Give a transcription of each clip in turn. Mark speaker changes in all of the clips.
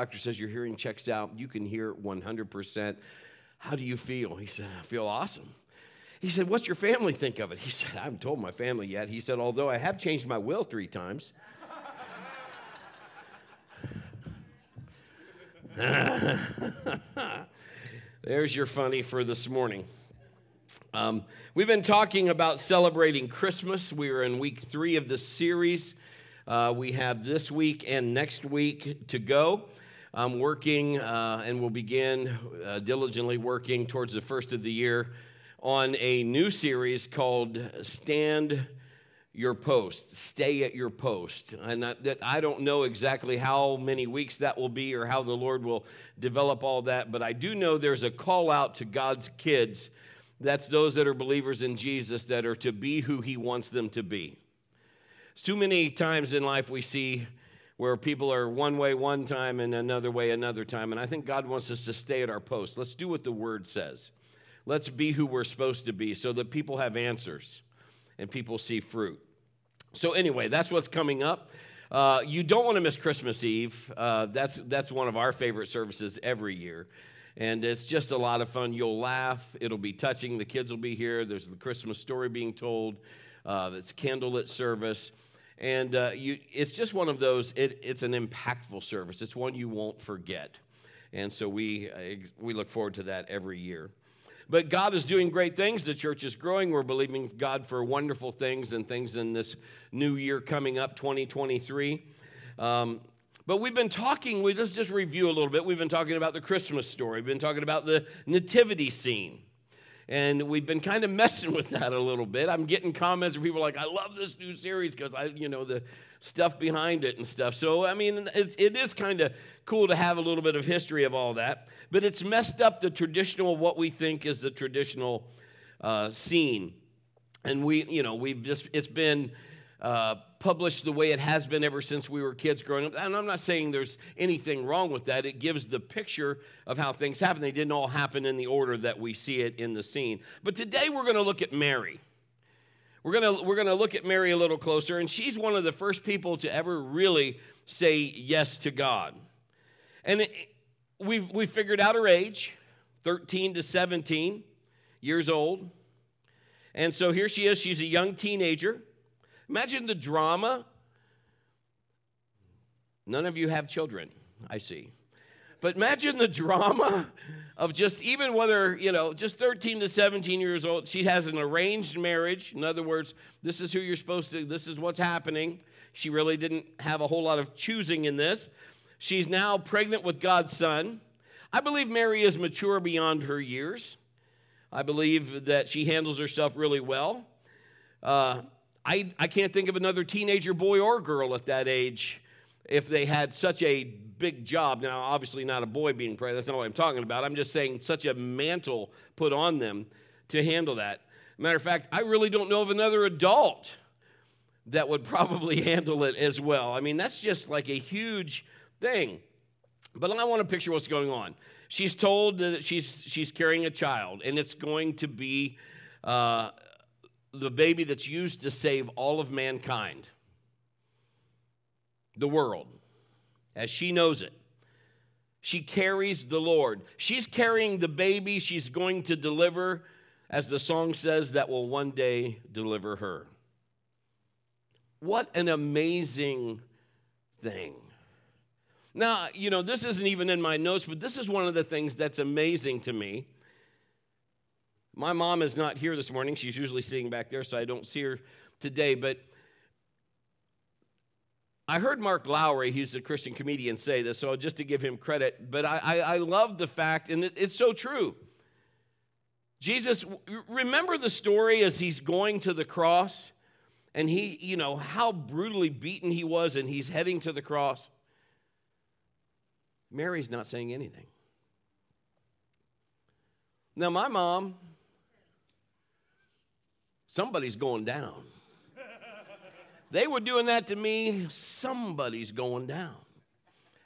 Speaker 1: doctor says your hearing checks out. You can hear 100%. How do you feel? He said, I feel awesome. He said, What's your family think of it? He said, I haven't told my family yet. He said, Although I have changed my will three times. There's your funny for this morning. Um, we've been talking about celebrating Christmas. We are in week three of this series. Uh, we have this week and next week to go. I'm working uh, and will begin uh, diligently working towards the first of the year on a new series called Stand Your Post, Stay at Your Post. And that I don't know exactly how many weeks that will be or how the Lord will develop all that, but I do know there's a call out to God's kids. That's those that are believers in Jesus that are to be who He wants them to be. It's too many times in life we see where people are one way one time and another way another time. And I think God wants us to stay at our post. Let's do what the word says. Let's be who we're supposed to be so that people have answers and people see fruit. So, anyway, that's what's coming up. Uh, you don't want to miss Christmas Eve. Uh, that's, that's one of our favorite services every year. And it's just a lot of fun. You'll laugh, it'll be touching. The kids will be here. There's the Christmas story being told, uh, it's candlelit service. And uh, you, it's just one of those, it, it's an impactful service. It's one you won't forget. And so we, we look forward to that every year. But God is doing great things. The church is growing. We're believing God for wonderful things and things in this new year coming up, 2023. Um, but we've been talking, we, let's just review a little bit. We've been talking about the Christmas story, we've been talking about the nativity scene. And we've been kind of messing with that a little bit. I'm getting comments from people are like, I love this new series because I, you know, the stuff behind it and stuff. So, I mean, it's, it is kind of cool to have a little bit of history of all that. But it's messed up the traditional, what we think is the traditional uh, scene. And we, you know, we've just, it's been uh, published the way it has been ever since we were kids growing up. And I'm not saying there's anything wrong with that. It gives the picture of how things happen. They didn't all happen in the order that we see it in the scene. But today we're going to look at Mary. We're going to we're going to look at Mary a little closer and she's one of the first people to ever really say yes to God. And we've we figured out her age, 13 to 17 years old. And so here she is, she's a young teenager. Imagine the drama. None of you have children, I see. But imagine the drama of just even whether, you know, just 13 to 17 years old, she has an arranged marriage. In other words, this is who you're supposed to, this is what's happening. She really didn't have a whole lot of choosing in this. She's now pregnant with God's son. I believe Mary is mature beyond her years. I believe that she handles herself really well. Uh, I, I can't think of another teenager boy or girl at that age if they had such a big job. Now, obviously, not a boy being pregnant. That's not what I'm talking about. I'm just saying such a mantle put on them to handle that. Matter of fact, I really don't know of another adult that would probably handle it as well. I mean, that's just like a huge thing. But I want to picture what's going on. She's told that she's, she's carrying a child, and it's going to be uh, the baby that's used to save all of mankind, the world as she knows it. She carries the Lord. She's carrying the baby she's going to deliver, as the song says, that will one day deliver her. What an amazing thing. Now, you know, this isn't even in my notes, but this is one of the things that's amazing to me. My mom is not here this morning. She's usually sitting back there, so I don't see her today. But I heard Mark Lowry, he's a Christian comedian, say this, so just to give him credit, but I, I, I love the fact, and it, it's so true. Jesus, remember the story as he's going to the cross, and he, you know, how brutally beaten he was, and he's heading to the cross. Mary's not saying anything. Now, my mom, somebody's going down they were doing that to me, somebody's going down.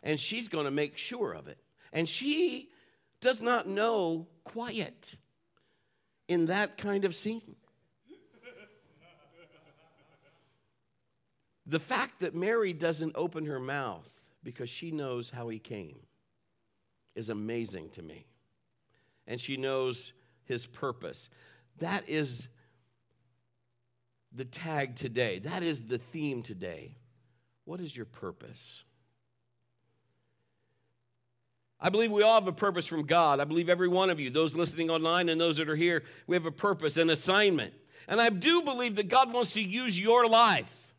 Speaker 1: And she's going to make sure of it. And she does not know quiet in that kind of scene. The fact that Mary doesn't open her mouth because she knows how he came is amazing to me. And she knows his purpose. That is the tag today. That is the theme today. What is your purpose? I believe we all have a purpose from God. I believe every one of you, those listening online and those that are here, we have a purpose, an assignment. And I do believe that God wants to use your life.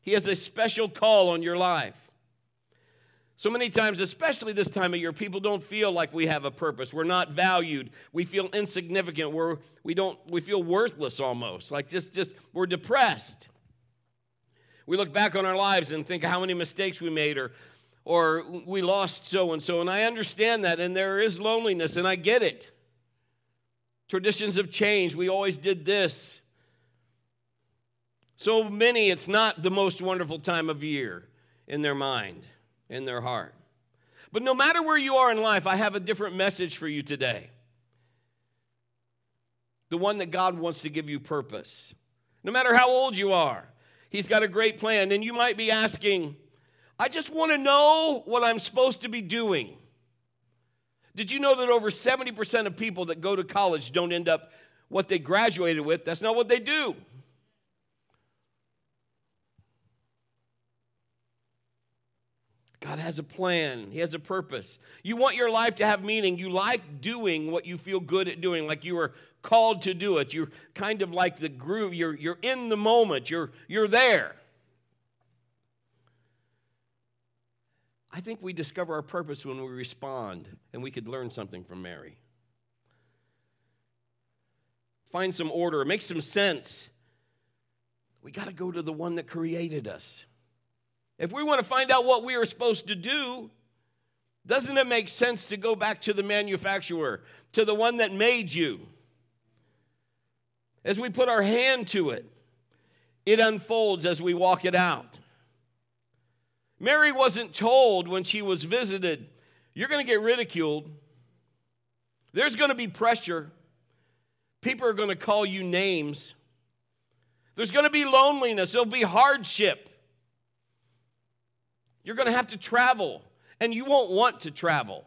Speaker 1: He has a special call on your life. So many times, especially this time of year, people don't feel like we have a purpose. We're not valued. We feel insignificant. We're, we, don't, we feel worthless almost, like just, just we're depressed. We look back on our lives and think how many mistakes we made or, or we lost so and so. And I understand that, and there is loneliness, and I get it. Traditions have changed. We always did this. So many, it's not the most wonderful time of year in their mind in their heart. But no matter where you are in life, I have a different message for you today. The one that God wants to give you purpose. No matter how old you are, He's got a great plan. And you might be asking, I just want to know what I'm supposed to be doing. Did you know that over 70% of people that go to college don't end up what they graduated with? That's not what they do. God has a plan, He has a purpose. You want your life to have meaning. You like doing what you feel good at doing, like you were called to do it. You're kind of like the groove, you're, you're in the moment, you're, you're there. I think we discover our purpose when we respond, and we could learn something from Mary. Find some order, make some sense. We got to go to the one that created us. If we want to find out what we are supposed to do, doesn't it make sense to go back to the manufacturer, to the one that made you? As we put our hand to it, it unfolds as we walk it out. Mary wasn't told when she was visited, You're going to get ridiculed. There's going to be pressure. People are going to call you names. There's going to be loneliness. There'll be hardship. You're going to have to travel, and you won't want to travel.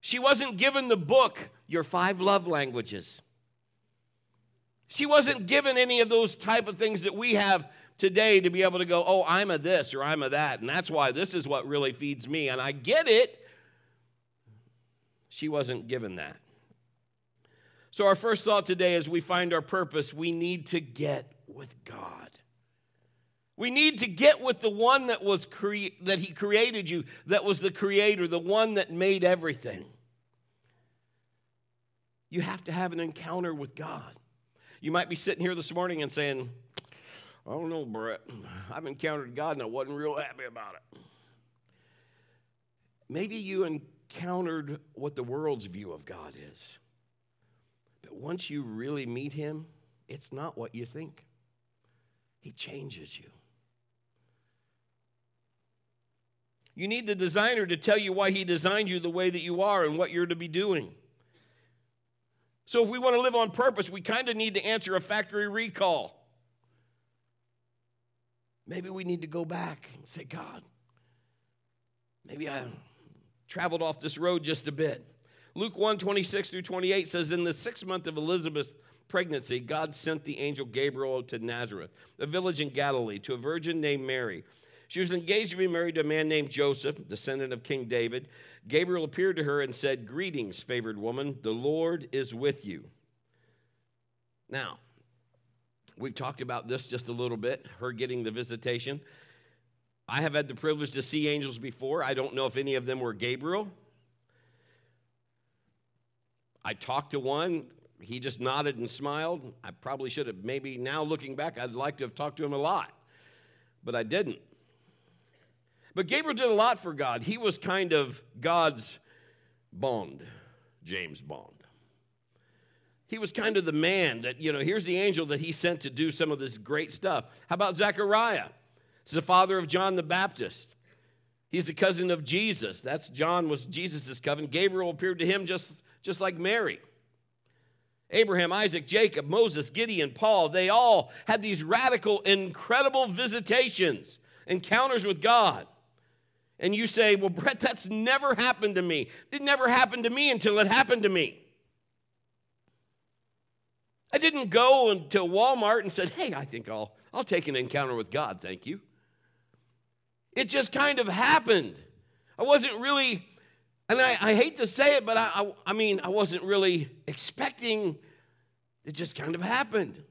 Speaker 1: She wasn't given the book, Your Five Love Languages. She wasn't given any of those type of things that we have today to be able to go, oh, I'm a this or I'm a that, and that's why this is what really feeds me. And I get it. She wasn't given that. So, our first thought today as we find our purpose, we need to get with God. We need to get with the one that was cre- that he created you, that was the creator, the one that made everything. You have to have an encounter with God. You might be sitting here this morning and saying, I don't know, Brett. I've encountered God and I wasn't real happy about it. Maybe you encountered what the world's view of God is. But once you really meet Him, it's not what you think. He changes you. You need the designer to tell you why he designed you the way that you are and what you're to be doing. So, if we want to live on purpose, we kind of need to answer a factory recall. Maybe we need to go back and say, God, maybe I traveled off this road just a bit. Luke 1 26 through 28 says, In the sixth month of Elizabeth's pregnancy, God sent the angel Gabriel to Nazareth, a village in Galilee, to a virgin named Mary. She was engaged to be married to a man named Joseph, descendant of King David. Gabriel appeared to her and said, Greetings, favored woman, the Lord is with you. Now, we've talked about this just a little bit, her getting the visitation. I have had the privilege to see angels before. I don't know if any of them were Gabriel. I talked to one. He just nodded and smiled. I probably should have, maybe now looking back, I'd like to have talked to him a lot, but I didn't. But Gabriel did a lot for God. He was kind of God's Bond, James Bond. He was kind of the man that, you know, here's the angel that he sent to do some of this great stuff. How about Zechariah? He's the father of John the Baptist. He's the cousin of Jesus. That's John was Jesus' cousin. Gabriel appeared to him just, just like Mary. Abraham, Isaac, Jacob, Moses, Gideon, Paul, they all had these radical, incredible visitations encounters with God. And you say, Well, Brett, that's never happened to me. It never happened to me until it happened to me. I didn't go to Walmart and said, Hey, I think I'll, I'll take an encounter with God, thank you. It just kind of happened. I wasn't really, and I, I hate to say it, but I, I, I mean, I wasn't really expecting. It just kind of happened.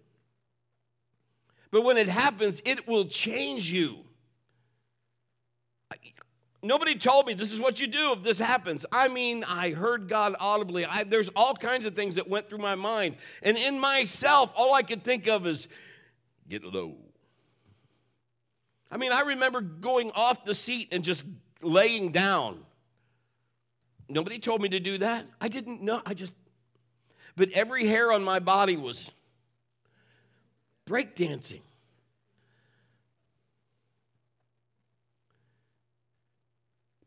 Speaker 1: But when it happens, it will change you. Nobody told me this is what you do if this happens. I mean, I heard God audibly. I, there's all kinds of things that went through my mind. And in myself, all I could think of is get low. I mean, I remember going off the seat and just laying down. Nobody told me to do that. I didn't know. I just, but every hair on my body was breakdancing.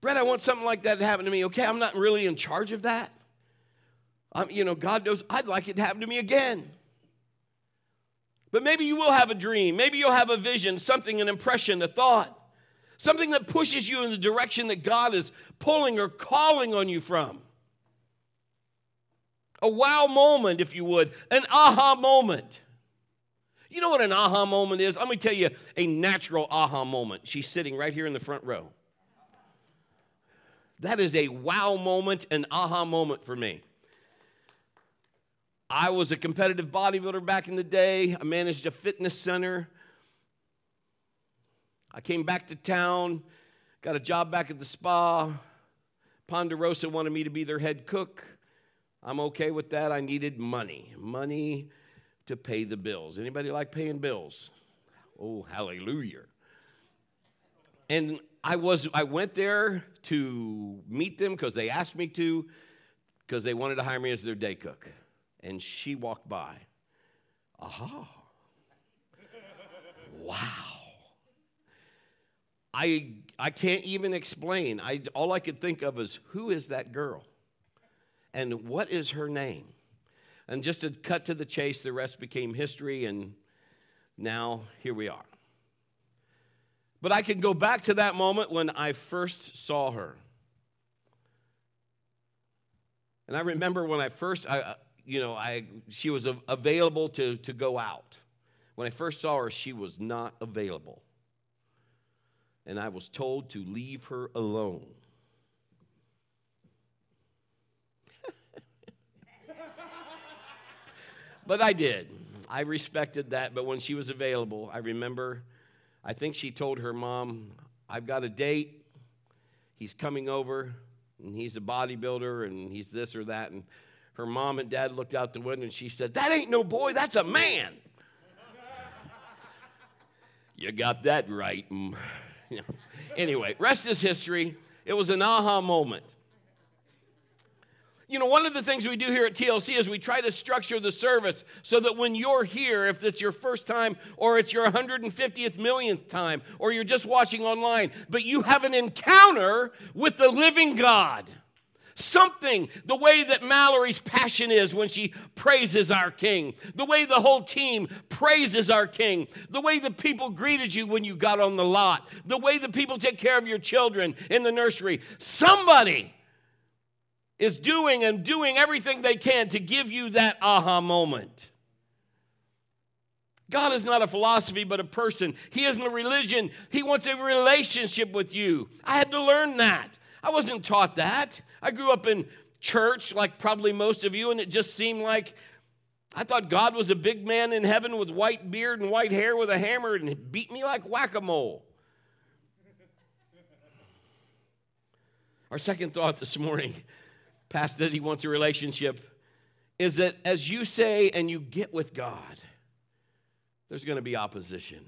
Speaker 1: Brett, I want something like that to happen to me. Okay, I'm not really in charge of that. I'm, you know, God knows I'd like it to happen to me again. But maybe you will have a dream. Maybe you'll have a vision, something, an impression, a thought, something that pushes you in the direction that God is pulling or calling on you from. A wow moment, if you would, an aha moment. You know what an aha moment is? Let me tell you a natural aha moment. She's sitting right here in the front row. That is a wow moment, an aha moment for me. I was a competitive bodybuilder back in the day. I managed a fitness center. I came back to town, got a job back at the spa. Ponderosa wanted me to be their head cook. I'm okay with that. I needed money, money to pay the bills. Anybody like paying bills? Oh, hallelujah. And I was I went there to meet them because they asked me to, because they wanted to hire me as their day cook. And she walked by. Aha. wow. I I can't even explain. I all I could think of is who is that girl? And what is her name? And just to cut to the chase, the rest became history, and now here we are. But I can go back to that moment when I first saw her. And I remember when I first, I, uh, you know, I, she was available to, to go out. When I first saw her, she was not available. And I was told to leave her alone. but I did. I respected that. But when she was available, I remember I think she told her mom, I've got a date. He's coming over, and he's a bodybuilder, and he's this or that. And her mom and dad looked out the window, and she said, That ain't no boy, that's a man. you got that right. Mm. anyway, rest is history. It was an aha moment. You know, one of the things we do here at TLC is we try to structure the service so that when you're here, if it's your first time or it's your 150th millionth time or you're just watching online, but you have an encounter with the living God. Something, the way that Mallory's passion is when she praises our King, the way the whole team praises our King, the way the people greeted you when you got on the lot, the way the people take care of your children in the nursery. Somebody is doing and doing everything they can to give you that aha moment. God is not a philosophy, but a person. He isn't a religion. He wants a relationship with you. I had to learn that. I wasn't taught that. I grew up in church, like probably most of you, and it just seemed like I thought God was a big man in heaven with white beard and white hair with a hammer and beat me like whack a mole. Our second thought this morning past that he wants a relationship, is that as you say and you get with God, there's going to be opposition.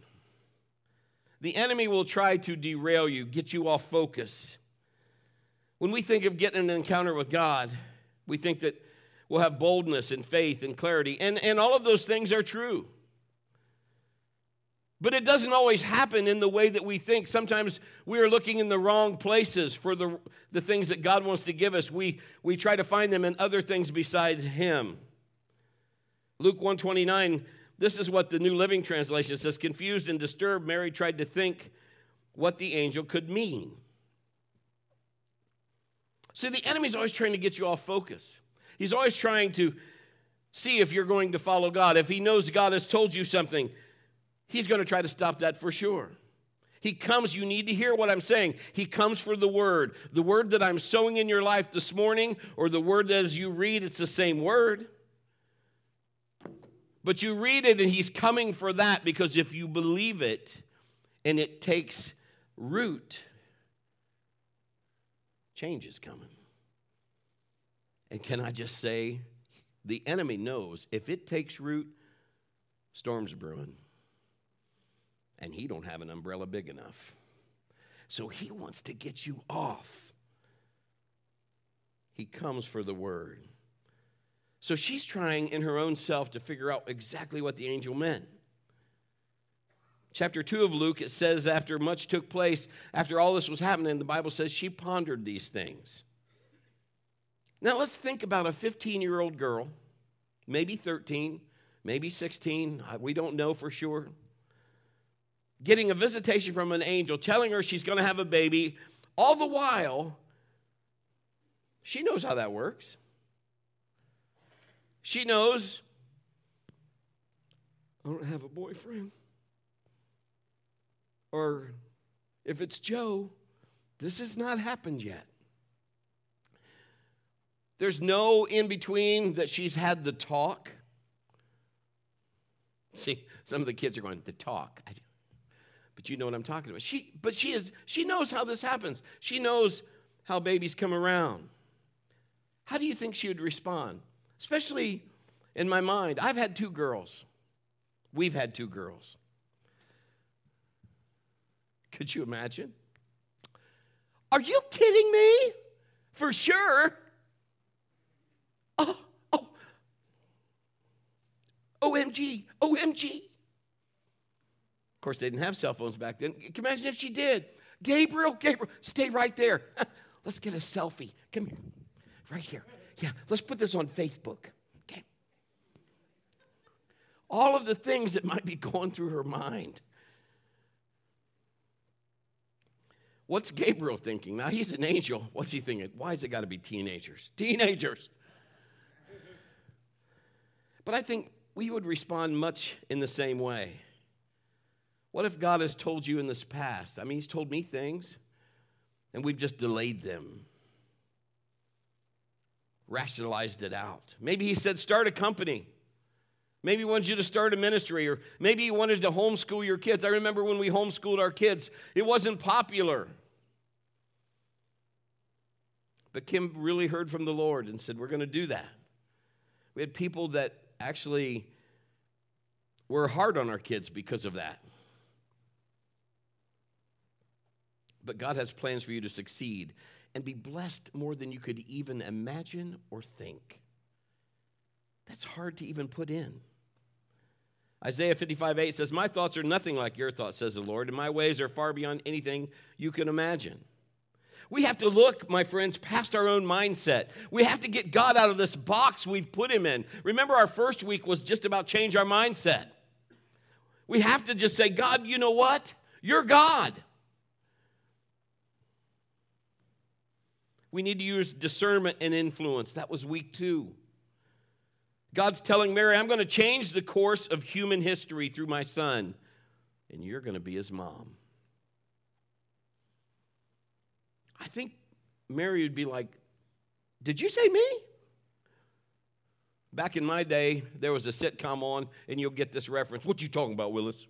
Speaker 1: The enemy will try to derail you, get you off focus. When we think of getting an encounter with God, we think that we'll have boldness and faith and clarity, and, and all of those things are true. But it doesn't always happen in the way that we think. Sometimes we are looking in the wrong places for the, the things that God wants to give us. We, we try to find them in other things besides Him. Luke 129, this is what the New Living Translation says. Confused and disturbed, Mary tried to think what the angel could mean. See, the enemy's always trying to get you off focus. He's always trying to see if you're going to follow God. If he knows God has told you something, he's going to try to stop that for sure. He comes, you need to hear what I'm saying. He comes for the word. The word that I'm sowing in your life this morning, or the word that as you read, it's the same word. But you read it and he's coming for that because if you believe it and it takes root, change is coming. And can I just say, the enemy knows if it takes root, storms brewing. And he don't have an umbrella big enough. So he wants to get you off. He comes for the word. So she's trying in her own self to figure out exactly what the angel meant. Chapter 2 of Luke, it says, after much took place, after all this was happening, the Bible says she pondered these things. Now let's think about a 15 year old girl, maybe 13, maybe 16, we don't know for sure, getting a visitation from an angel telling her she's going to have a baby. All the while, she knows how that works. She knows I don't have a boyfriend. Or if it's Joe, this has not happened yet. There's no in between that she's had the talk. See, some of the kids are going, the talk. But you know what I'm talking about. She, but she is, she knows how this happens. She knows how babies come around. How do you think she would respond? Especially in my mind, I've had two girls. We've had two girls. Could you imagine? Are you kidding me? For sure. Oh, oh. OMG, OMG. Of course, they didn't have cell phones back then. Can you imagine if she did? Gabriel, Gabriel, stay right there. Let's get a selfie. Come here. Right here. Yeah, let's put this on Facebook. Okay. All of the things that might be going through her mind. What's Gabriel thinking? Now he's an angel. What's he thinking? Why has it got to be teenagers? Teenagers. But I think we would respond much in the same way. What if God has told you in this past? I mean, He's told me things, and we've just delayed them, rationalized it out. Maybe He said, start a company. Maybe he wanted you to start a ministry, or maybe he wanted to homeschool your kids. I remember when we homeschooled our kids, it wasn't popular. But Kim really heard from the Lord and said, We're going to do that. We had people that actually were hard on our kids because of that. But God has plans for you to succeed and be blessed more than you could even imagine or think. That's hard to even put in. Isaiah 55 8 says, My thoughts are nothing like your thoughts, says the Lord, and my ways are far beyond anything you can imagine. We have to look, my friends, past our own mindset. We have to get God out of this box we've put him in. Remember, our first week was just about change our mindset. We have to just say, God, you know what? You're God. We need to use discernment and influence. That was week two. God's telling Mary, I'm going to change the course of human history through my son, and you're going to be his mom. I think Mary would be like, Did you say me? Back in my day, there was a sitcom on, and you'll get this reference. What you talking about, Willis?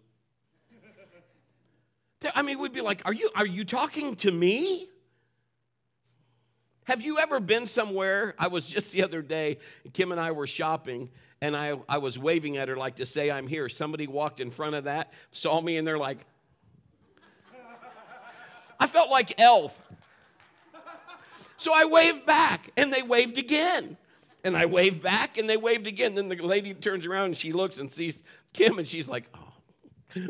Speaker 1: I mean, we'd be like, Are you are you talking to me? Have you ever been somewhere? I was just the other day, Kim and I were shopping, and I, I was waving at her like to say, I'm here. Somebody walked in front of that, saw me, and they're like, I felt like Elf. So I waved back, and they waved again. And I waved back, and they waved again. Then the lady turns around and she looks and sees Kim, and she's like, oh.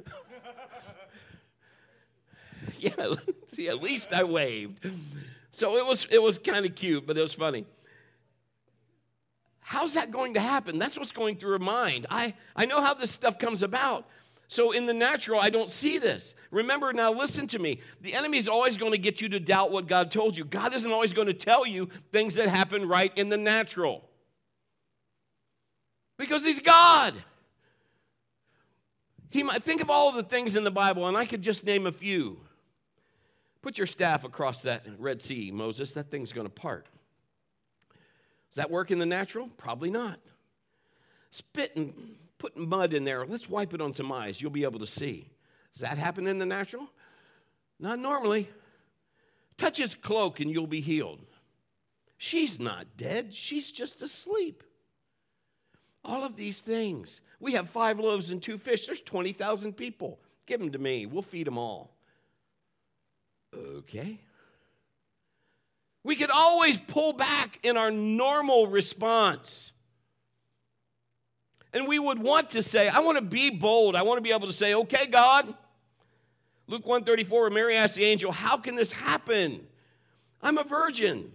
Speaker 1: yeah, see, at least I waved. So it was, it was kind of cute, but it was funny. How's that going to happen? That's what's going through her mind. I, I know how this stuff comes about. So in the natural, I don't see this. Remember, now listen to me. The enemy is always going to get you to doubt what God told you. God isn't always going to tell you things that happen right in the natural because He's God. He might think of all the things in the Bible, and I could just name a few. Put your staff across that Red Sea, Moses. That thing's going to part. Does that work in the natural? Probably not. Spit and put mud in there. Let's wipe it on some eyes. You'll be able to see. Does that happen in the natural? Not normally. Touch his cloak and you'll be healed. She's not dead, she's just asleep. All of these things. We have five loaves and two fish. There's 20,000 people. Give them to me. We'll feed them all. Okay. We could always pull back in our normal response. And we would want to say, I want to be bold. I want to be able to say, okay, God. Luke 134, Mary asked the angel, How can this happen? I'm a virgin.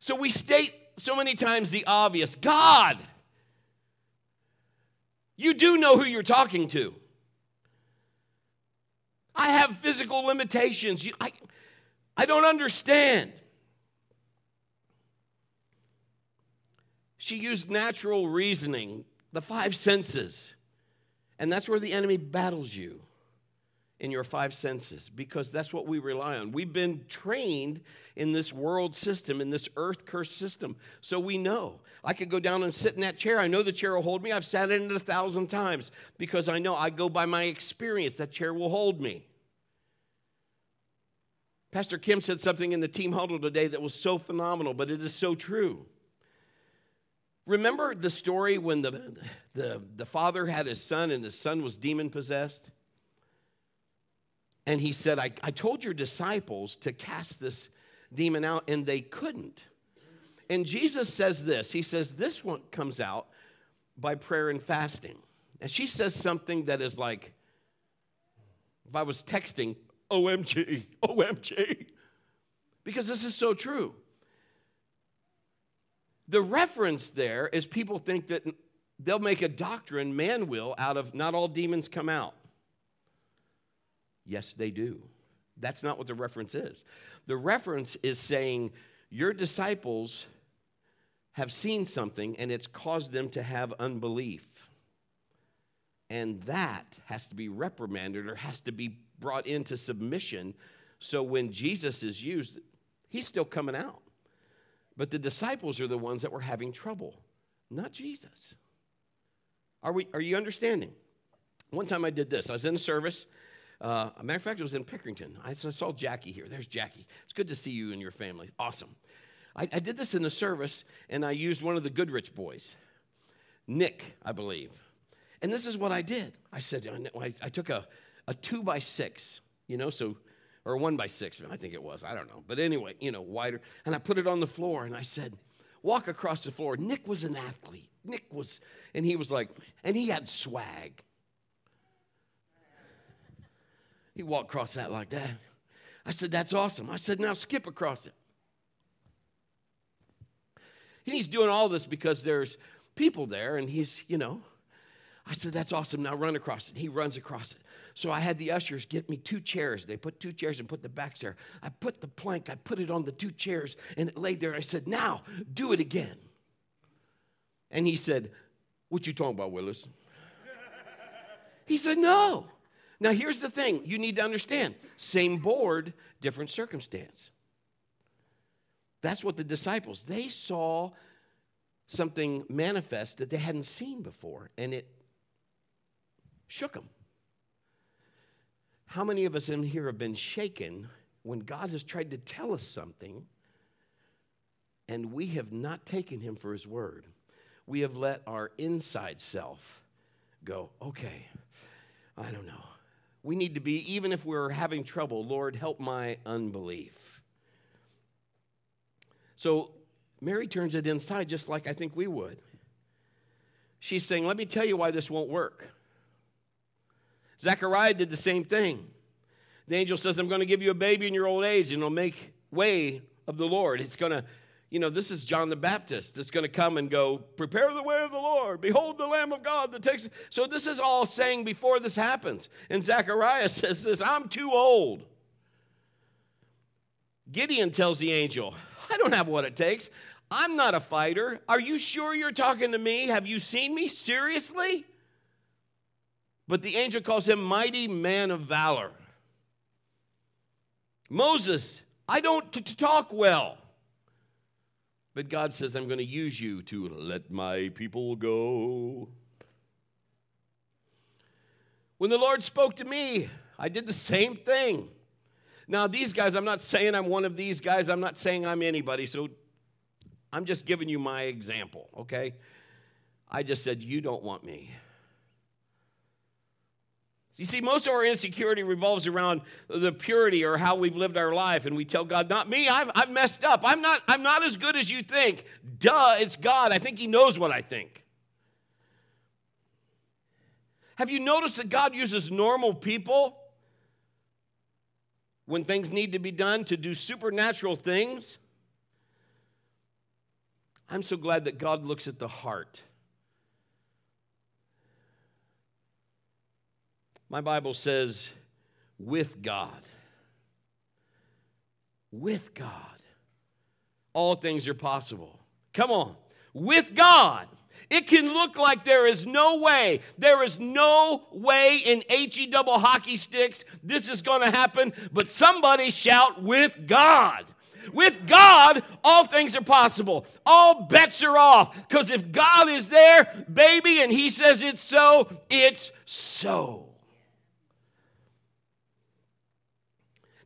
Speaker 1: So we state so many times the obvious God, you do know who you're talking to. I have physical limitations. I, I don't understand. She used natural reasoning, the five senses. And that's where the enemy battles you in your five senses because that's what we rely on. We've been trained in this world system, in this earth curse system, so we know. I could go down and sit in that chair. I know the chair will hold me. I've sat in it a thousand times because I know I go by my experience. That chair will hold me. Pastor Kim said something in the team huddle today that was so phenomenal, but it is so true. Remember the story when the, the, the father had his son and the son was demon possessed? And he said, I, I told your disciples to cast this demon out, and they couldn't. And Jesus says this He says, This one comes out by prayer and fasting. And she says something that is like, if I was texting, OMG, OMG, because this is so true. The reference there is people think that they'll make a doctrine, man will, out of not all demons come out. Yes, they do. That's not what the reference is. The reference is saying your disciples have seen something and it's caused them to have unbelief. And that has to be reprimanded or has to be brought into submission. So when Jesus is used, he's still coming out. But the disciples are the ones that were having trouble, not Jesus. Are, we, are you understanding? One time I did this. I was in service. Uh, a matter of fact, it was in Pickerington. I saw Jackie here. There's Jackie. It's good to see you and your family. Awesome. I, I did this in the service, and I used one of the Goodrich boys, Nick, I believe. And this is what I did. I said, I, I took a, a two by six, you know, so or a one by six, I think it was. I don't know. But anyway, you know, wider. And I put it on the floor and I said, walk across the floor. Nick was an athlete. Nick was, and he was like, and he had swag. He walked across that like that. I said, that's awesome. I said, now skip across it. And he's doing all this because there's people there and he's, you know, I said, That's awesome. Now run across it. He runs across it. So I had the ushers get me two chairs. They put two chairs and put the backs there. I put the plank, I put it on the two chairs, and it laid there. I said, Now do it again. And he said, What you talking about, Willis? he said, No. Now here's the thing you need to understand same board, different circumstance. That's what the disciples, they saw something manifest that they hadn't seen before, and it shook them. How many of us in here have been shaken when God has tried to tell us something and we have not taken him for his word? We have let our inside self go, okay, I don't know. We need to be, even if we're having trouble, Lord, help my unbelief. So Mary turns it inside just like I think we would. She's saying, Let me tell you why this won't work. Zechariah did the same thing. The angel says, I'm going to give you a baby in your old age, and it'll make way of the Lord. It's going to, you know, this is John the Baptist that's going to come and go, prepare the way of the Lord. Behold the Lamb of God that takes. So this is all saying before this happens. And Zechariah says this I'm too old. Gideon tells the angel, I don't have what it takes. I'm not a fighter. Are you sure you're talking to me? Have you seen me? Seriously? But the angel calls him mighty man of valor. Moses, I don't t- talk well. But God says, I'm going to use you to let my people go. When the Lord spoke to me, I did the same thing. Now, these guys, I'm not saying I'm one of these guys, I'm not saying I'm anybody, so I'm just giving you my example, okay? I just said, You don't want me. You see, most of our insecurity revolves around the purity or how we've lived our life, and we tell God, "Not me. I've, I've messed up. I'm not. I'm not as good as you think." Duh! It's God. I think He knows what I think. Have you noticed that God uses normal people when things need to be done to do supernatural things? I'm so glad that God looks at the heart. My Bible says, with God. With God. All things are possible. Come on. With God. It can look like there is no way, there is no way in HE double hockey sticks this is going to happen, but somebody shout, with God. With God, all things are possible. All bets are off. Because if God is there, baby, and He says it's so, it's so.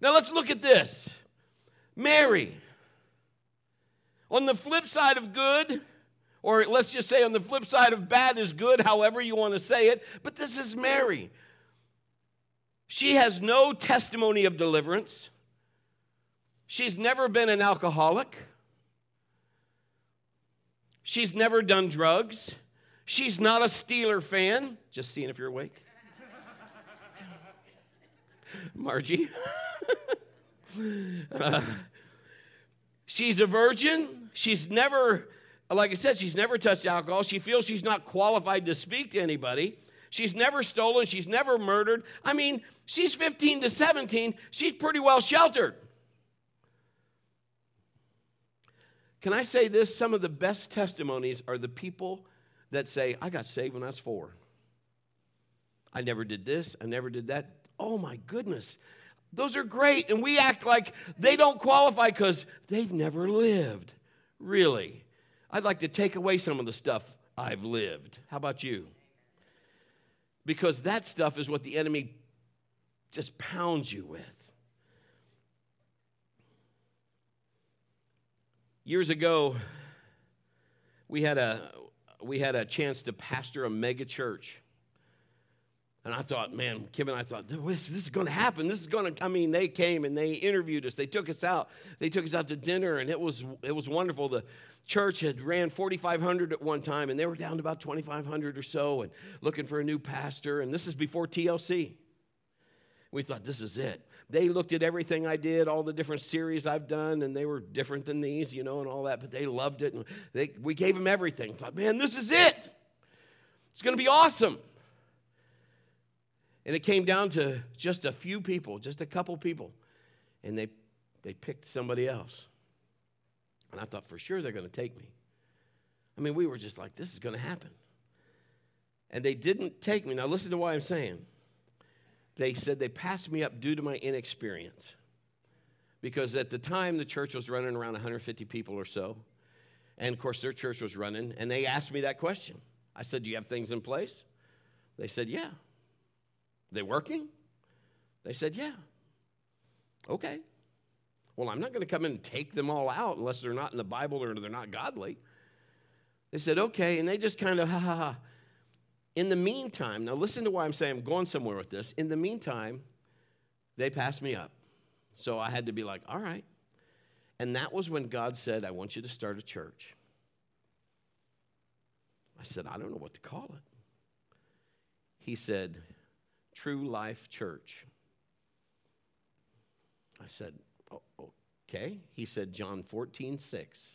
Speaker 1: Now let's look at this Mary. On the flip side of good, or let's just say on the flip side of bad is good, however you want to say it, but this is Mary. She has no testimony of deliverance. She's never been an alcoholic. She's never done drugs. She's not a Steeler fan. Just seeing if you're awake. Margie. uh, she's a virgin. She's never, like I said, she's never touched alcohol. She feels she's not qualified to speak to anybody. She's never stolen. She's never murdered. I mean, she's 15 to 17. She's pretty well sheltered. Can I say this? Some of the best testimonies are the people that say, I got saved when I was four. I never did this, I never did that. Oh my goodness. Those are great. And we act like they don't qualify because they've never lived. Really. I'd like to take away some of the stuff I've lived. How about you? Because that stuff is what the enemy just pounds you with. Years ago, we had a we had a chance to pastor a mega church. And I thought, man, Kim and I thought, this, this is going to happen. This is going to, I mean, they came and they interviewed us. They took us out. They took us out to dinner, and it was, it was wonderful. The church had ran 4,500 at one time, and they were down to about 2,500 or so and looking for a new pastor. And this is before TLC. We thought, this is it. They looked at everything I did, all the different series I've done, and they were different than these, you know, and all that, but they loved it. And they, we gave them everything. Thought, man, this is it. It's going to be awesome. And it came down to just a few people, just a couple people, and they, they picked somebody else. And I thought, for sure they're going to take me. I mean, we were just like, this is going to happen. And they didn't take me. Now, listen to what I'm saying they said they passed me up due to my inexperience. Because at the time, the church was running around 150 people or so. And of course, their church was running. And they asked me that question. I said, Do you have things in place? They said, Yeah. They working? They said, Yeah. Okay. Well, I'm not going to come in and take them all out unless they're not in the Bible or they're not godly. They said, Okay. And they just kind of, ha ha ha. In the meantime, now listen to why I'm saying I'm going somewhere with this. In the meantime, they passed me up. So I had to be like, all right. And that was when God said, I want you to start a church. I said, I don't know what to call it. He said, True Life Church. I said, oh, okay. He said, John 14, 6.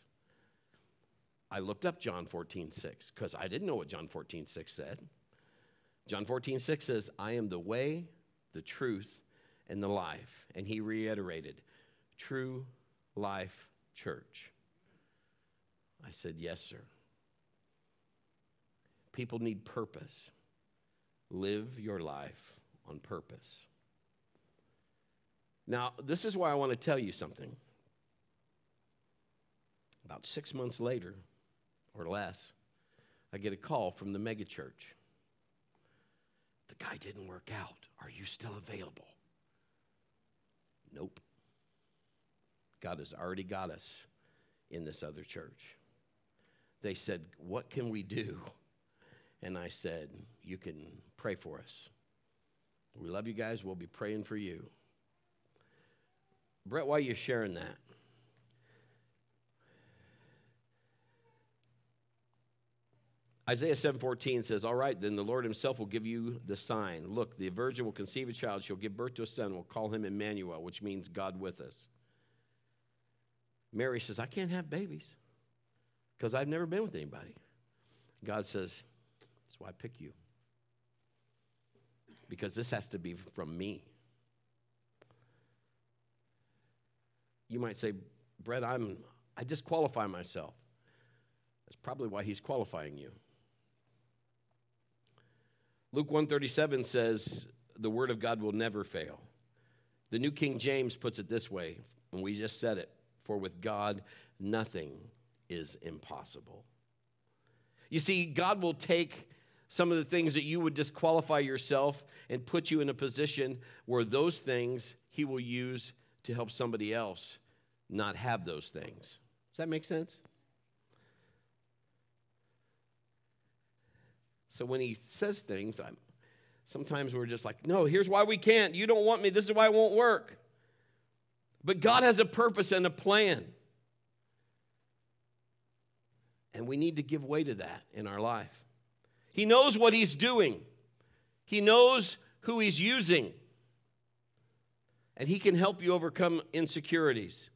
Speaker 1: I looked up John 14, 6, because I didn't know what John 14, 6 said. John 14, 6 says, I am the way, the truth, and the life. And he reiterated, True Life Church. I said, Yes, sir. People need purpose. Live your life on purpose. Now, this is why I want to tell you something. About six months later, or less, I get a call from the megachurch. The guy didn't work out. Are you still available? Nope. God has already got us in this other church. They said, What can we do? And I said, You can pray for us. We love you guys. We'll be praying for you. Brett, why are you sharing that? Isaiah 7:14 says, "All right, then the Lord himself will give you the sign. Look, the virgin will conceive a child, she'll give birth to a son, we'll call him Emmanuel, which means God with us." Mary says, "I can't have babies because I've never been with anybody." God says, "That's why I pick you. Because this has to be from me." You might say, "Brett, I'm I disqualify myself." That's probably why he's qualifying you. Luke 137 says the word of God will never fail. The New King James puts it this way, and we just said it, for with God nothing is impossible. You see, God will take some of the things that you would disqualify yourself and put you in a position where those things he will use to help somebody else not have those things. Does that make sense? So when he says things, I'm, sometimes we're just like, no, here's why we can't. You don't want me. This is why it won't work. But God has a purpose and a plan. And we need to give way to that in our life. He knows what he's doing, he knows who he's using, and he can help you overcome insecurities.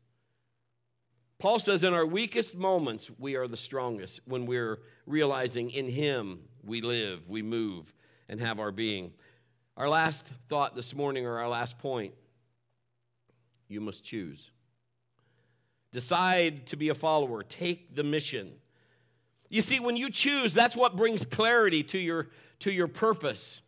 Speaker 1: Paul says, in our weakest moments, we are the strongest when we're realizing in him we live, we move, and have our being. Our last thought this morning, or our last point, you must choose. Decide to be a follower, take the mission. You see, when you choose, that's what brings clarity to your, to your purpose.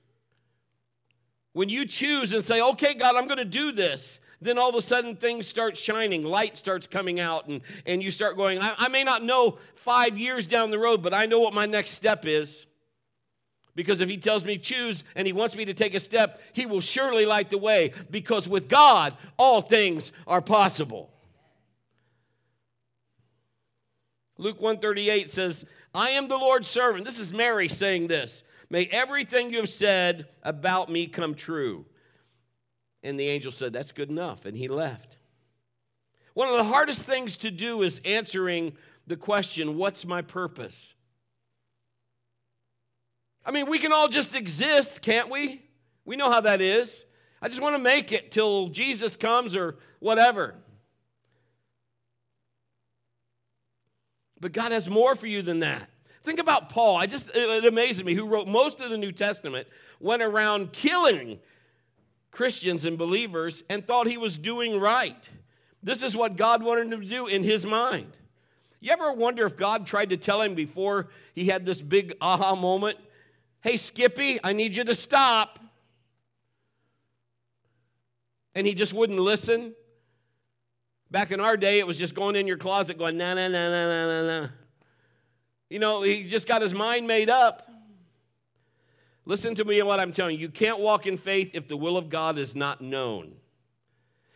Speaker 1: When you choose and say, okay, God, I'm going to do this, then all of a sudden things start shining, light starts coming out, and, and you start going, I, I may not know five years down the road, but I know what my next step is. Because if he tells me choose and he wants me to take a step, he will surely light the way. Because with God, all things are possible. Luke 138 says, I am the Lord's servant. This is Mary saying this. May everything you have said about me come true. And the angel said, That's good enough. And he left. One of the hardest things to do is answering the question, What's my purpose? I mean, we can all just exist, can't we? We know how that is. I just want to make it till Jesus comes or whatever. But God has more for you than that. Think about Paul. I just it amazes me who wrote most of the New Testament went around killing Christians and believers and thought he was doing right. This is what God wanted him to do in his mind. You ever wonder if God tried to tell him before he had this big aha moment? Hey, Skippy, I need you to stop. And he just wouldn't listen. Back in our day, it was just going in your closet going, na, na, na, na, na, na, na. You know, he just got his mind made up. Listen to me and what I'm telling you. You can't walk in faith if the will of God is not known.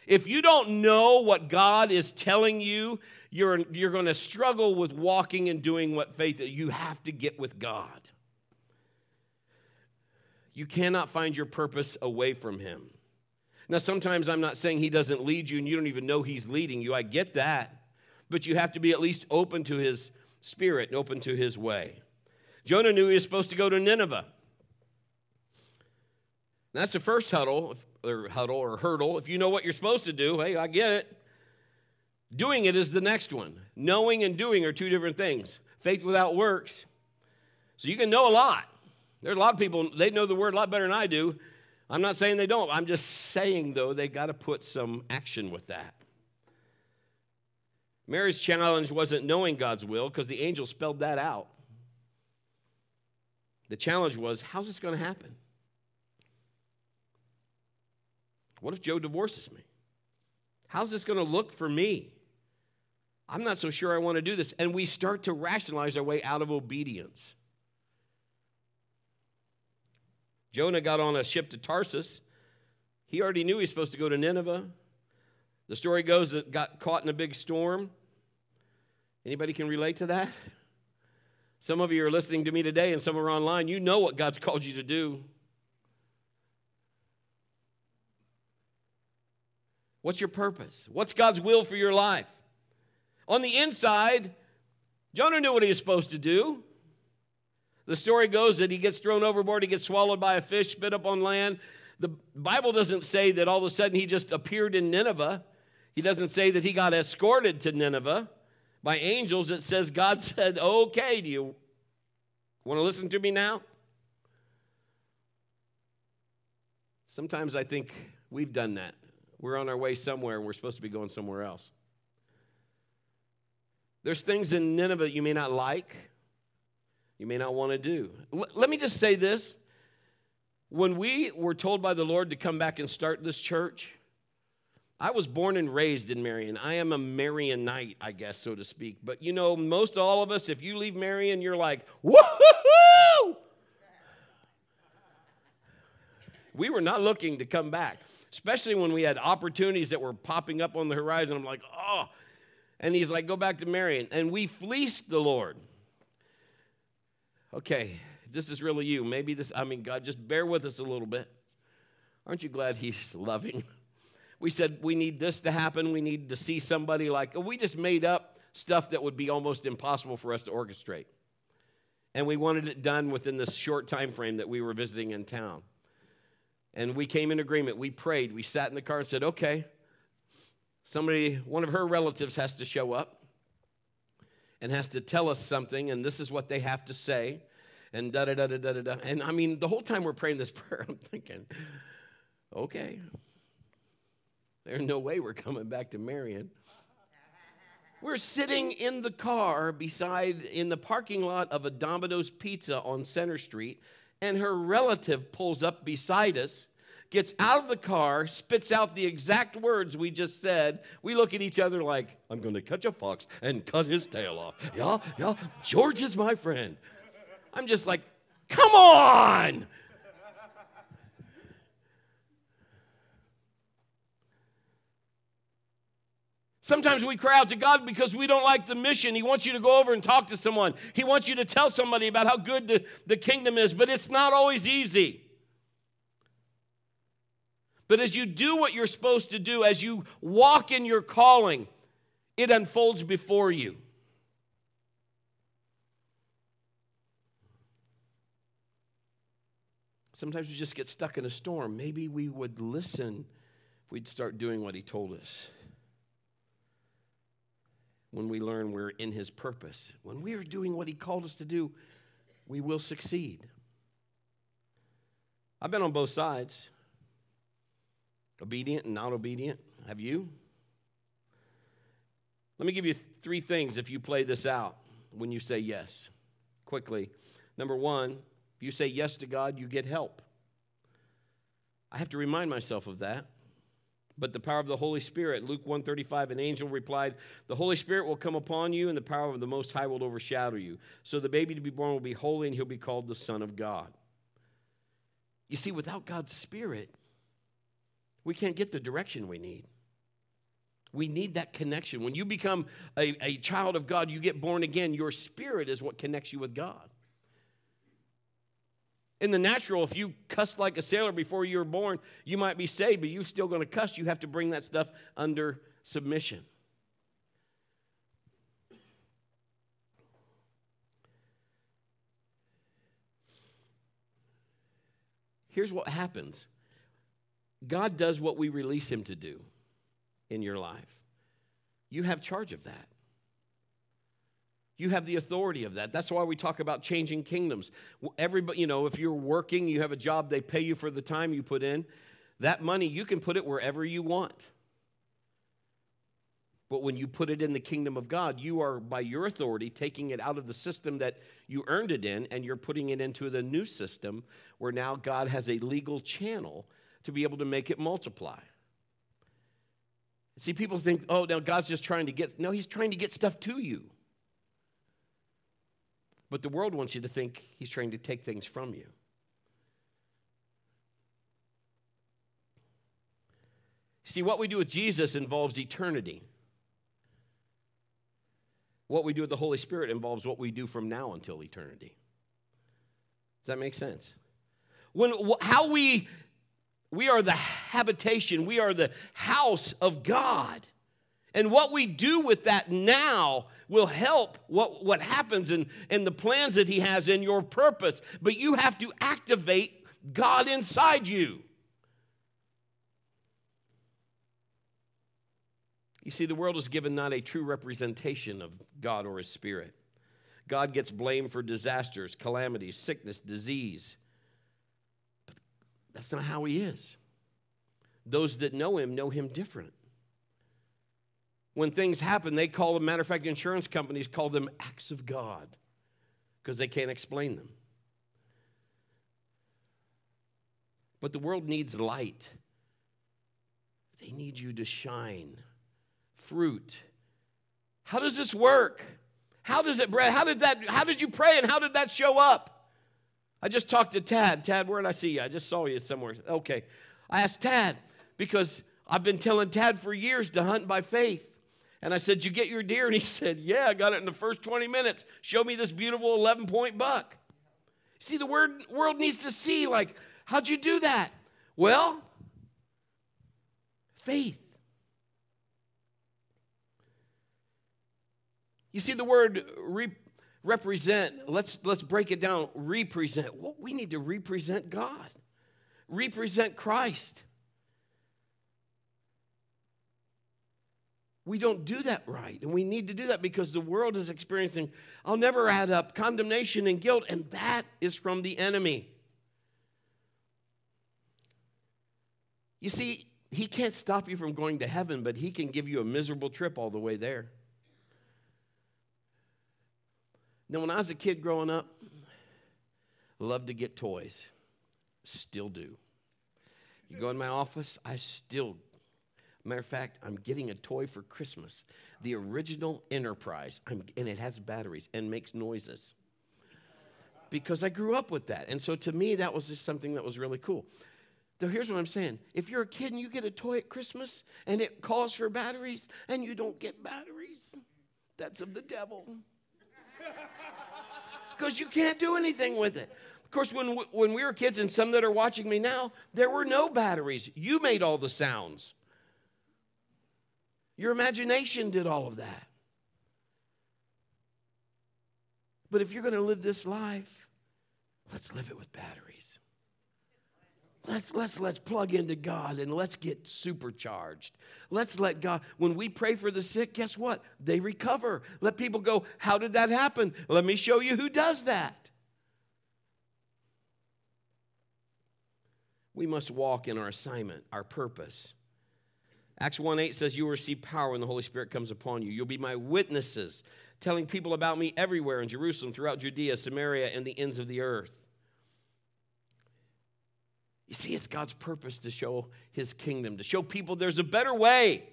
Speaker 1: If you don't know what God is telling you, you're, you're going to struggle with walking and doing what faith you have to get with God. You cannot find your purpose away from Him. Now, sometimes I'm not saying He doesn't lead you and you don't even know He's leading you. I get that. But you have to be at least open to His Spirit and open to His way. Jonah knew he was supposed to go to Nineveh. That's the first huddle or huddle or hurdle. If you know what you're supposed to do, hey, I get it. Doing it is the next one. Knowing and doing are two different things. faith without works. So you can know a lot. There's a lot of people, they know the word a lot better than I do. I'm not saying they don't. I'm just saying, though, they got to put some action with that. Mary's challenge wasn't knowing God's will because the angel spelled that out. The challenge was how's this going to happen? What if Joe divorces me? How's this going to look for me? I'm not so sure I want to do this. And we start to rationalize our way out of obedience. Jonah got on a ship to Tarsus. He already knew he was supposed to go to Nineveh. The story goes that got caught in a big storm. Anybody can relate to that? Some of you are listening to me today and some are online. You know what God's called you to do. What's your purpose? What's God's will for your life? On the inside, Jonah knew what he was supposed to do. The story goes that he gets thrown overboard, he gets swallowed by a fish, spit up on land. The Bible doesn't say that all of a sudden he just appeared in Nineveh. He doesn't say that he got escorted to Nineveh by angels. It says God said, Okay, do you want to listen to me now? Sometimes I think we've done that. We're on our way somewhere and we're supposed to be going somewhere else. There's things in Nineveh you may not like, you may not want to do. L- let me just say this. When we were told by the Lord to come back and start this church, I was born and raised in Marion. I am a Marionite, I guess, so to speak. But you know, most all of us, if you leave Marion, you're like, woohoo! We were not looking to come back, especially when we had opportunities that were popping up on the horizon. I'm like, oh. And he's like, go back to Marion. And we fleeced the Lord. Okay, this is really you. Maybe this, I mean, God, just bear with us a little bit. Aren't you glad he's loving? we said we need this to happen. We need to see somebody like, we just made up stuff that would be almost impossible for us to orchestrate. And we wanted it done within this short time frame that we were visiting in town. And we came in agreement. We prayed. We sat in the car and said, okay, somebody, one of her relatives has to show up and has to tell us something, and this is what they have to say, and da da da da da da. And I mean, the whole time we're praying this prayer, I'm thinking, okay, there's no way we're coming back to Marion. We're sitting in the car beside, in the parking lot of a Domino's Pizza on Center Street, and her relative pulls up beside us, gets out of the car, spits out the exact words we just said. We look at each other like, I'm going to catch a fox and cut his tail off. Yeah, yeah, George is my friend. I'm just like, come on! Sometimes we cry out to God because we don't like the mission. He wants you to go over and talk to someone. He wants you to tell somebody about how good the, the kingdom is, but it's not always easy. But as you do what you're supposed to do, as you walk in your calling, it unfolds before you. Sometimes we just get stuck in a storm. Maybe we would listen if we'd start doing what He told us when we learn we're in His purpose. When we are doing what He called us to do, we will succeed. I've been on both sides obedient and not obedient. Have you? Let me give you three things if you play this out when you say yes. Quickly. Number one, if you say yes to God, you get help. I have to remind myself of that but the power of the Holy Spirit. Luke 135, an angel replied, The Holy Spirit will come upon you, and the power of the Most High will overshadow you. So the baby to be born will be holy, and he'll be called the Son of God. You see, without God's Spirit, we can't get the direction we need. We need that connection. When you become a, a child of God, you get born again, your spirit is what connects you with God. In the natural, if you cuss like a sailor before you were born, you might be saved, but you're still going to cuss. You have to bring that stuff under submission. Here's what happens God does what we release Him to do in your life. You have charge of that. You have the authority of that. That's why we talk about changing kingdoms. Everybody, you know, if you're working, you have a job, they pay you for the time you put in. That money, you can put it wherever you want. But when you put it in the kingdom of God, you are, by your authority, taking it out of the system that you earned it in and you're putting it into the new system where now God has a legal channel to be able to make it multiply. See, people think, oh, now God's just trying to get, no, He's trying to get stuff to you. But the world wants you to think He's trying to take things from you. See, what we do with Jesus involves eternity. What we do with the Holy Spirit involves what we do from now until eternity. Does that make sense? When how we we are the habitation, we are the house of God. And what we do with that now will help what, what happens and, and the plans that He has in your purpose. But you have to activate God inside you. You see, the world is given not a true representation of God or His Spirit. God gets blamed for disasters, calamities, sickness, disease. That's not how He is. Those that know Him know Him different. When things happen, they call them, matter of fact, insurance companies call them acts of God because they can't explain them. But the world needs light, they need you to shine fruit. How does this work? How does it, Brad? How did that, how did you pray and how did that show up? I just talked to Tad. Tad, where did I see you? I just saw you somewhere. Okay. I asked Tad because I've been telling Tad for years to hunt by faith. And I said, You get your deer? And he said, Yeah, I got it in the first 20 minutes. Show me this beautiful 11 point buck. See, the word, world needs to see, like, how'd you do that? Well, faith. You see the word represent, let's, let's break it down. Represent. Well, we need to represent God, represent Christ. We don't do that right. And we need to do that because the world is experiencing, I'll never add up, condemnation and guilt, and that is from the enemy. You see, he can't stop you from going to heaven, but he can give you a miserable trip all the way there. Now, when I was a kid growing up, loved to get toys. Still do. You go in my office, I still. Matter of fact, I'm getting a toy for Christmas. The original Enterprise, I'm, and it has batteries and makes noises. Because I grew up with that. And so to me, that was just something that was really cool. So here's what I'm saying. If you're a kid and you get a toy at Christmas and it calls for batteries and you don't get batteries, that's of the devil because you can't do anything with it. Of course, when, when we were kids, and some that are watching me now, there were no batteries. You made all the sounds. Your imagination did all of that. But if you're going to live this life, let's live it with batteries. Let's, let's, let's plug into God and let's get supercharged. Let's let God, when we pray for the sick, guess what? They recover. Let people go, How did that happen? Let me show you who does that. We must walk in our assignment, our purpose. Acts 1 8 says, You will receive power when the Holy Spirit comes upon you. You'll be my witnesses, telling people about me everywhere in Jerusalem, throughout Judea, Samaria, and the ends of the earth. You see, it's God's purpose to show his kingdom, to show people there's a better way.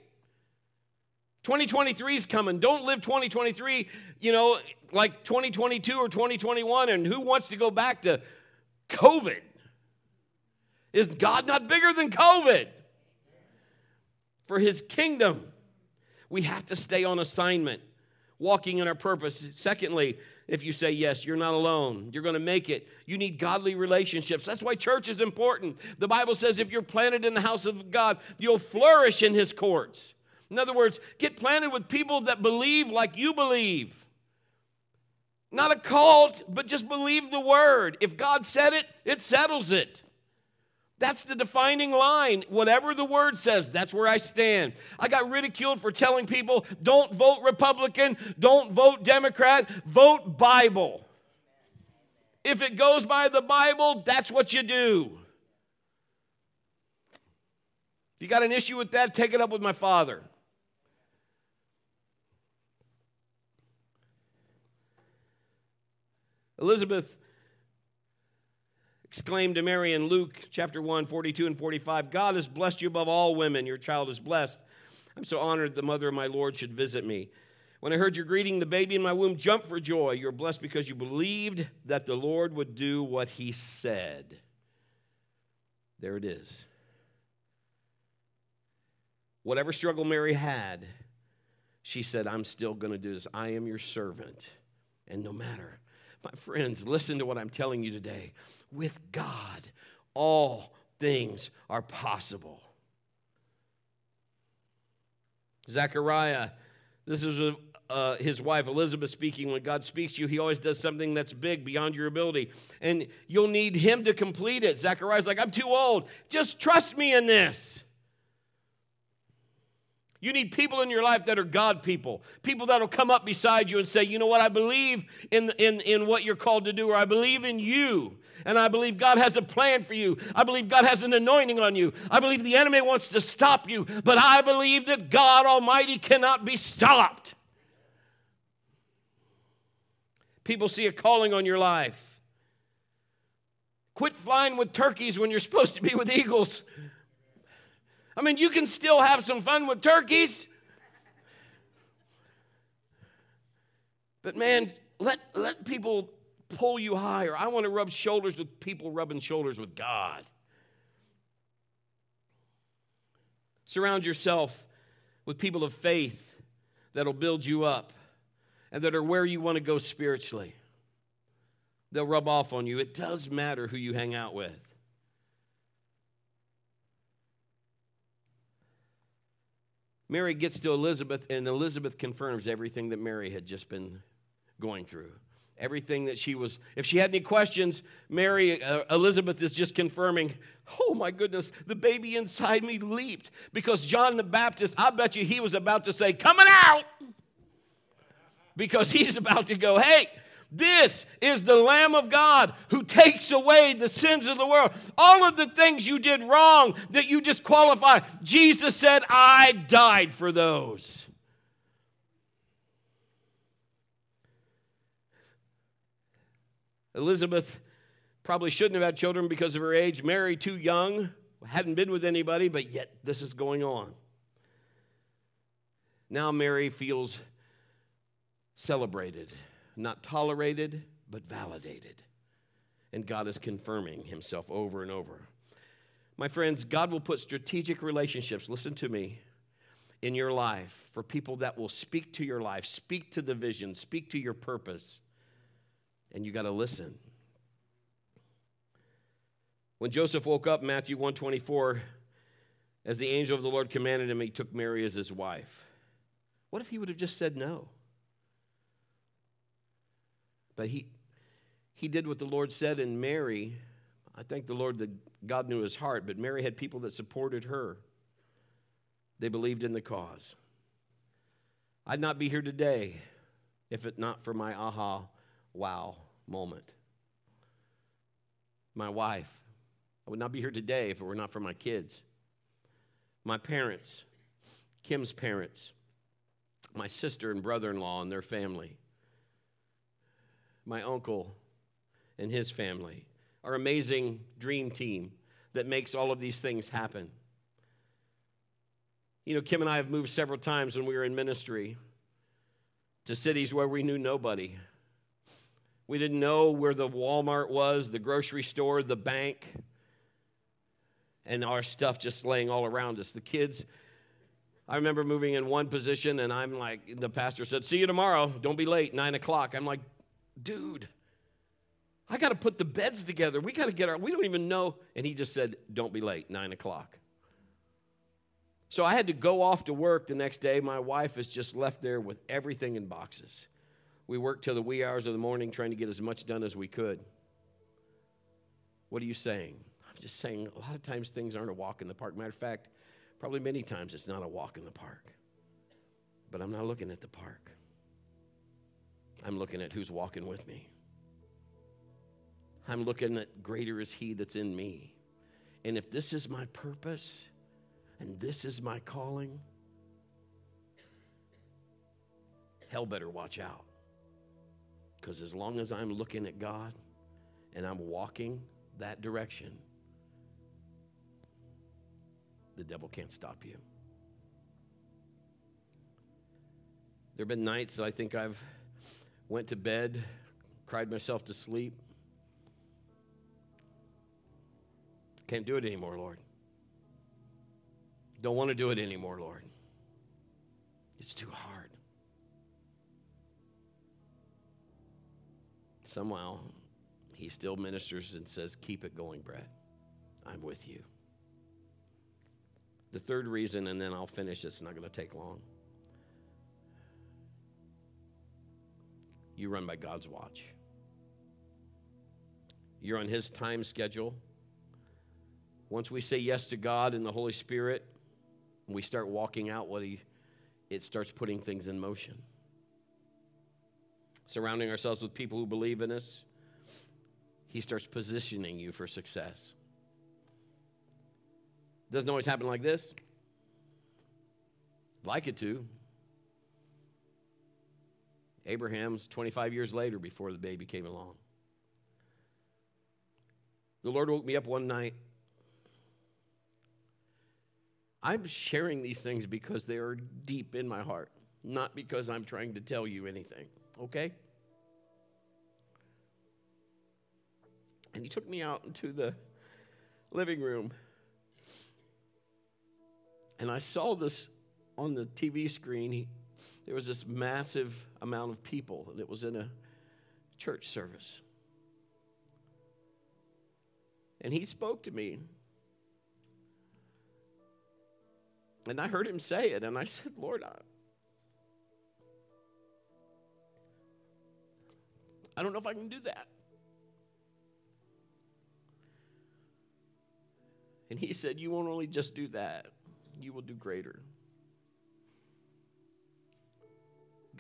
Speaker 1: 2023 is coming. Don't live 2023, you know, like 2022 or 2021. And who wants to go back to COVID? Is God not bigger than COVID? For his kingdom, we have to stay on assignment, walking in our purpose. Secondly, if you say yes. You're not alone. You're going to make it. You need godly relationships. That's why church is important. The Bible says if you're planted in the house of God, you'll flourish in his courts. In other words, get planted with people that believe like you believe. Not a cult, but just believe the word. If God said it, it settles it. That's the defining line. Whatever the word says, that's where I stand. I got ridiculed for telling people don't vote Republican, don't vote Democrat, vote Bible. If it goes by the Bible, that's what you do. If you got an issue with that, take it up with my father. Elizabeth exclaimed to Mary in Luke chapter 1, 42 and 45 God has blessed you above all women. Your child is blessed. I'm so honored the mother of my Lord should visit me. When I heard your greeting, the baby in my womb jumped for joy. You're blessed because you believed that the Lord would do what he said. There it is. Whatever struggle Mary had, she said, I'm still going to do this. I am your servant. And no matter, my friends, listen to what I'm telling you today with God, all things are possible. Zechariah, this is uh, his wife Elizabeth speaking. When God speaks to you, he always does something that's big beyond your ability. And you'll need him to complete it. Zechariah's like, I'm too old. Just trust me in this. You need people in your life that are God people, people that'll come up beside you and say, you know what, I believe in, in, in what you're called to do, or I believe in you, and I believe God has a plan for you. I believe God has an anointing on you. I believe the enemy wants to stop you, but I believe that God Almighty cannot be stopped. People see a calling on your life. Quit flying with turkeys when you're supposed to be with eagles. I mean, you can still have some fun with turkeys. But man, let, let people pull you higher. I want to rub shoulders with people rubbing shoulders with God. Surround yourself with people of faith that'll build you up and that are where you want to go spiritually. They'll rub off on you. It does matter who you hang out with. Mary gets to Elizabeth, and Elizabeth confirms everything that Mary had just been going through. Everything that she was, if she had any questions, Mary, uh, Elizabeth is just confirming, oh my goodness, the baby inside me leaped. Because John the Baptist, I bet you he was about to say, coming out. Because he's about to go, hey, this is the Lamb of God who takes away the sins of the world. All of the things you did wrong that you disqualify, Jesus said, I died for those. Elizabeth probably shouldn't have had children because of her age. Mary, too young, hadn't been with anybody, but yet this is going on. Now Mary feels celebrated not tolerated, but validated. And God is confirming himself over and over. My friends, God will put strategic relationships, listen to me, in your life for people that will speak to your life, speak to the vision, speak to your purpose. And you got to listen. When Joseph woke up, Matthew 124, as the angel of the Lord commanded him, he took Mary as his wife. What if he would have just said no? But he, he did what the Lord said, and Mary, I thank the Lord that God knew his heart, but Mary had people that supported her. They believed in the cause. I'd not be here today if it not for my aha, wow moment. My wife. I would not be here today if it were not for my kids. My parents, Kim's parents, my sister and brother in law and their family my uncle and his family, our amazing dream team that makes all of these things happen. You know, Kim and I have moved several times when we were in ministry to cities where we knew nobody. We didn't know where the Walmart was, the grocery store, the bank, and our stuff just laying all around us. The kids, I remember moving in one position, and I'm like, the pastor said, See you tomorrow. Don't be late, nine o'clock. I'm like, dude, I got to put the beds together. We got to get our, we don't even know. And he just said, don't be late, nine o'clock. So I had to go off to work the next day. My wife is just left there with everything in boxes. We worked till the wee hours of the morning trying to get as much done as we could. What are you saying? I'm just saying a lot of times things aren't a walk in the park. Matter of fact, probably many times it's not a walk in the park. But I'm not looking at the park, I'm looking at who's walking with me. I'm looking at greater is He that's in me. And if this is my purpose and this is my calling, hell better watch out. Because as long as I'm looking at God and I'm walking that direction, the devil can't stop you. There have been nights I think I've went to bed, cried myself to sleep. Can't do it anymore, Lord. Don't want to do it anymore, Lord. It's too hard. Somehow, he still ministers and says, Keep it going, Brett. I'm with you. The third reason, and then I'll finish, it's not going to take long. You run by God's watch. You're on His time schedule. Once we say yes to God and the Holy Spirit, we start walking out what He, it starts putting things in motion. Surrounding ourselves with people who believe in us, He starts positioning you for success. Doesn't always happen like this. Like it to. Abraham's 25 years later before the baby came along. The Lord woke me up one night. I'm sharing these things because they are deep in my heart, not because I'm trying to tell you anything, okay? And he took me out into the living room and I saw this on the TV screen. He, there was this massive amount of people, and it was in a church service. And he spoke to me. And I heard him say it, and I said, Lord, I, I don't know if I can do that. And he said, You won't only just do that, you will do greater.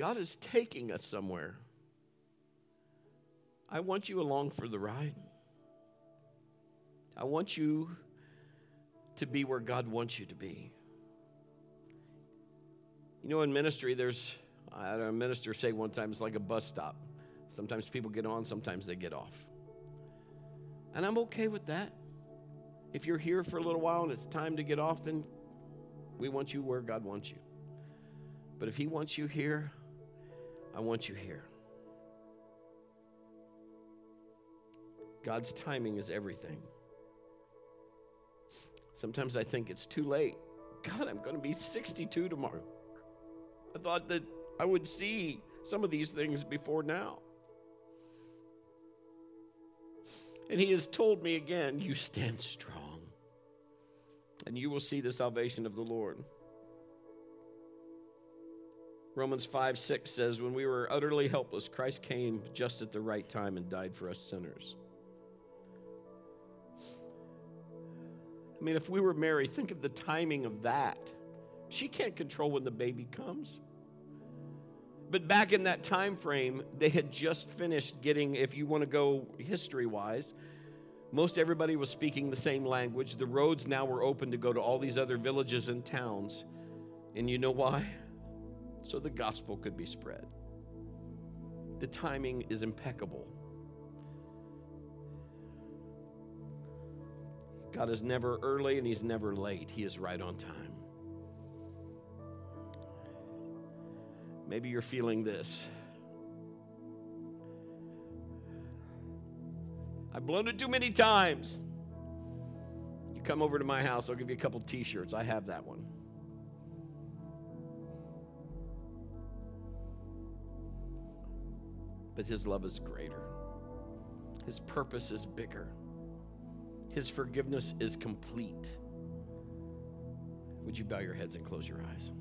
Speaker 1: God is taking us somewhere. I want you along for the ride. I want you to be where God wants you to be. You know, in ministry, there's, I had a minister say one time, it's like a bus stop. Sometimes people get on, sometimes they get off. And I'm okay with that. If you're here for a little while and it's time to get off, then we want you where God wants you. But if He wants you here, I want you here. God's timing is everything. Sometimes I think it's too late. God, I'm going to be 62 tomorrow. I thought that I would see some of these things before now. And He has told me again, you stand strong and you will see the salvation of the Lord. Romans 5 6 says, When we were utterly helpless, Christ came just at the right time and died for us sinners. I mean, if we were Mary, think of the timing of that. She can't control when the baby comes. But back in that time frame, they had just finished getting, if you want to go history wise, most everybody was speaking the same language. The roads now were open to go to all these other villages and towns. And you know why? So the gospel could be spread. The timing is impeccable. God is never early and He's never late. He is right on time. Maybe you're feeling this. I've blown it too many times. You come over to my house, I'll give you a couple t shirts. I have that one. But His love is greater, His purpose is bigger, His forgiveness is complete. Would you bow your heads and close your eyes?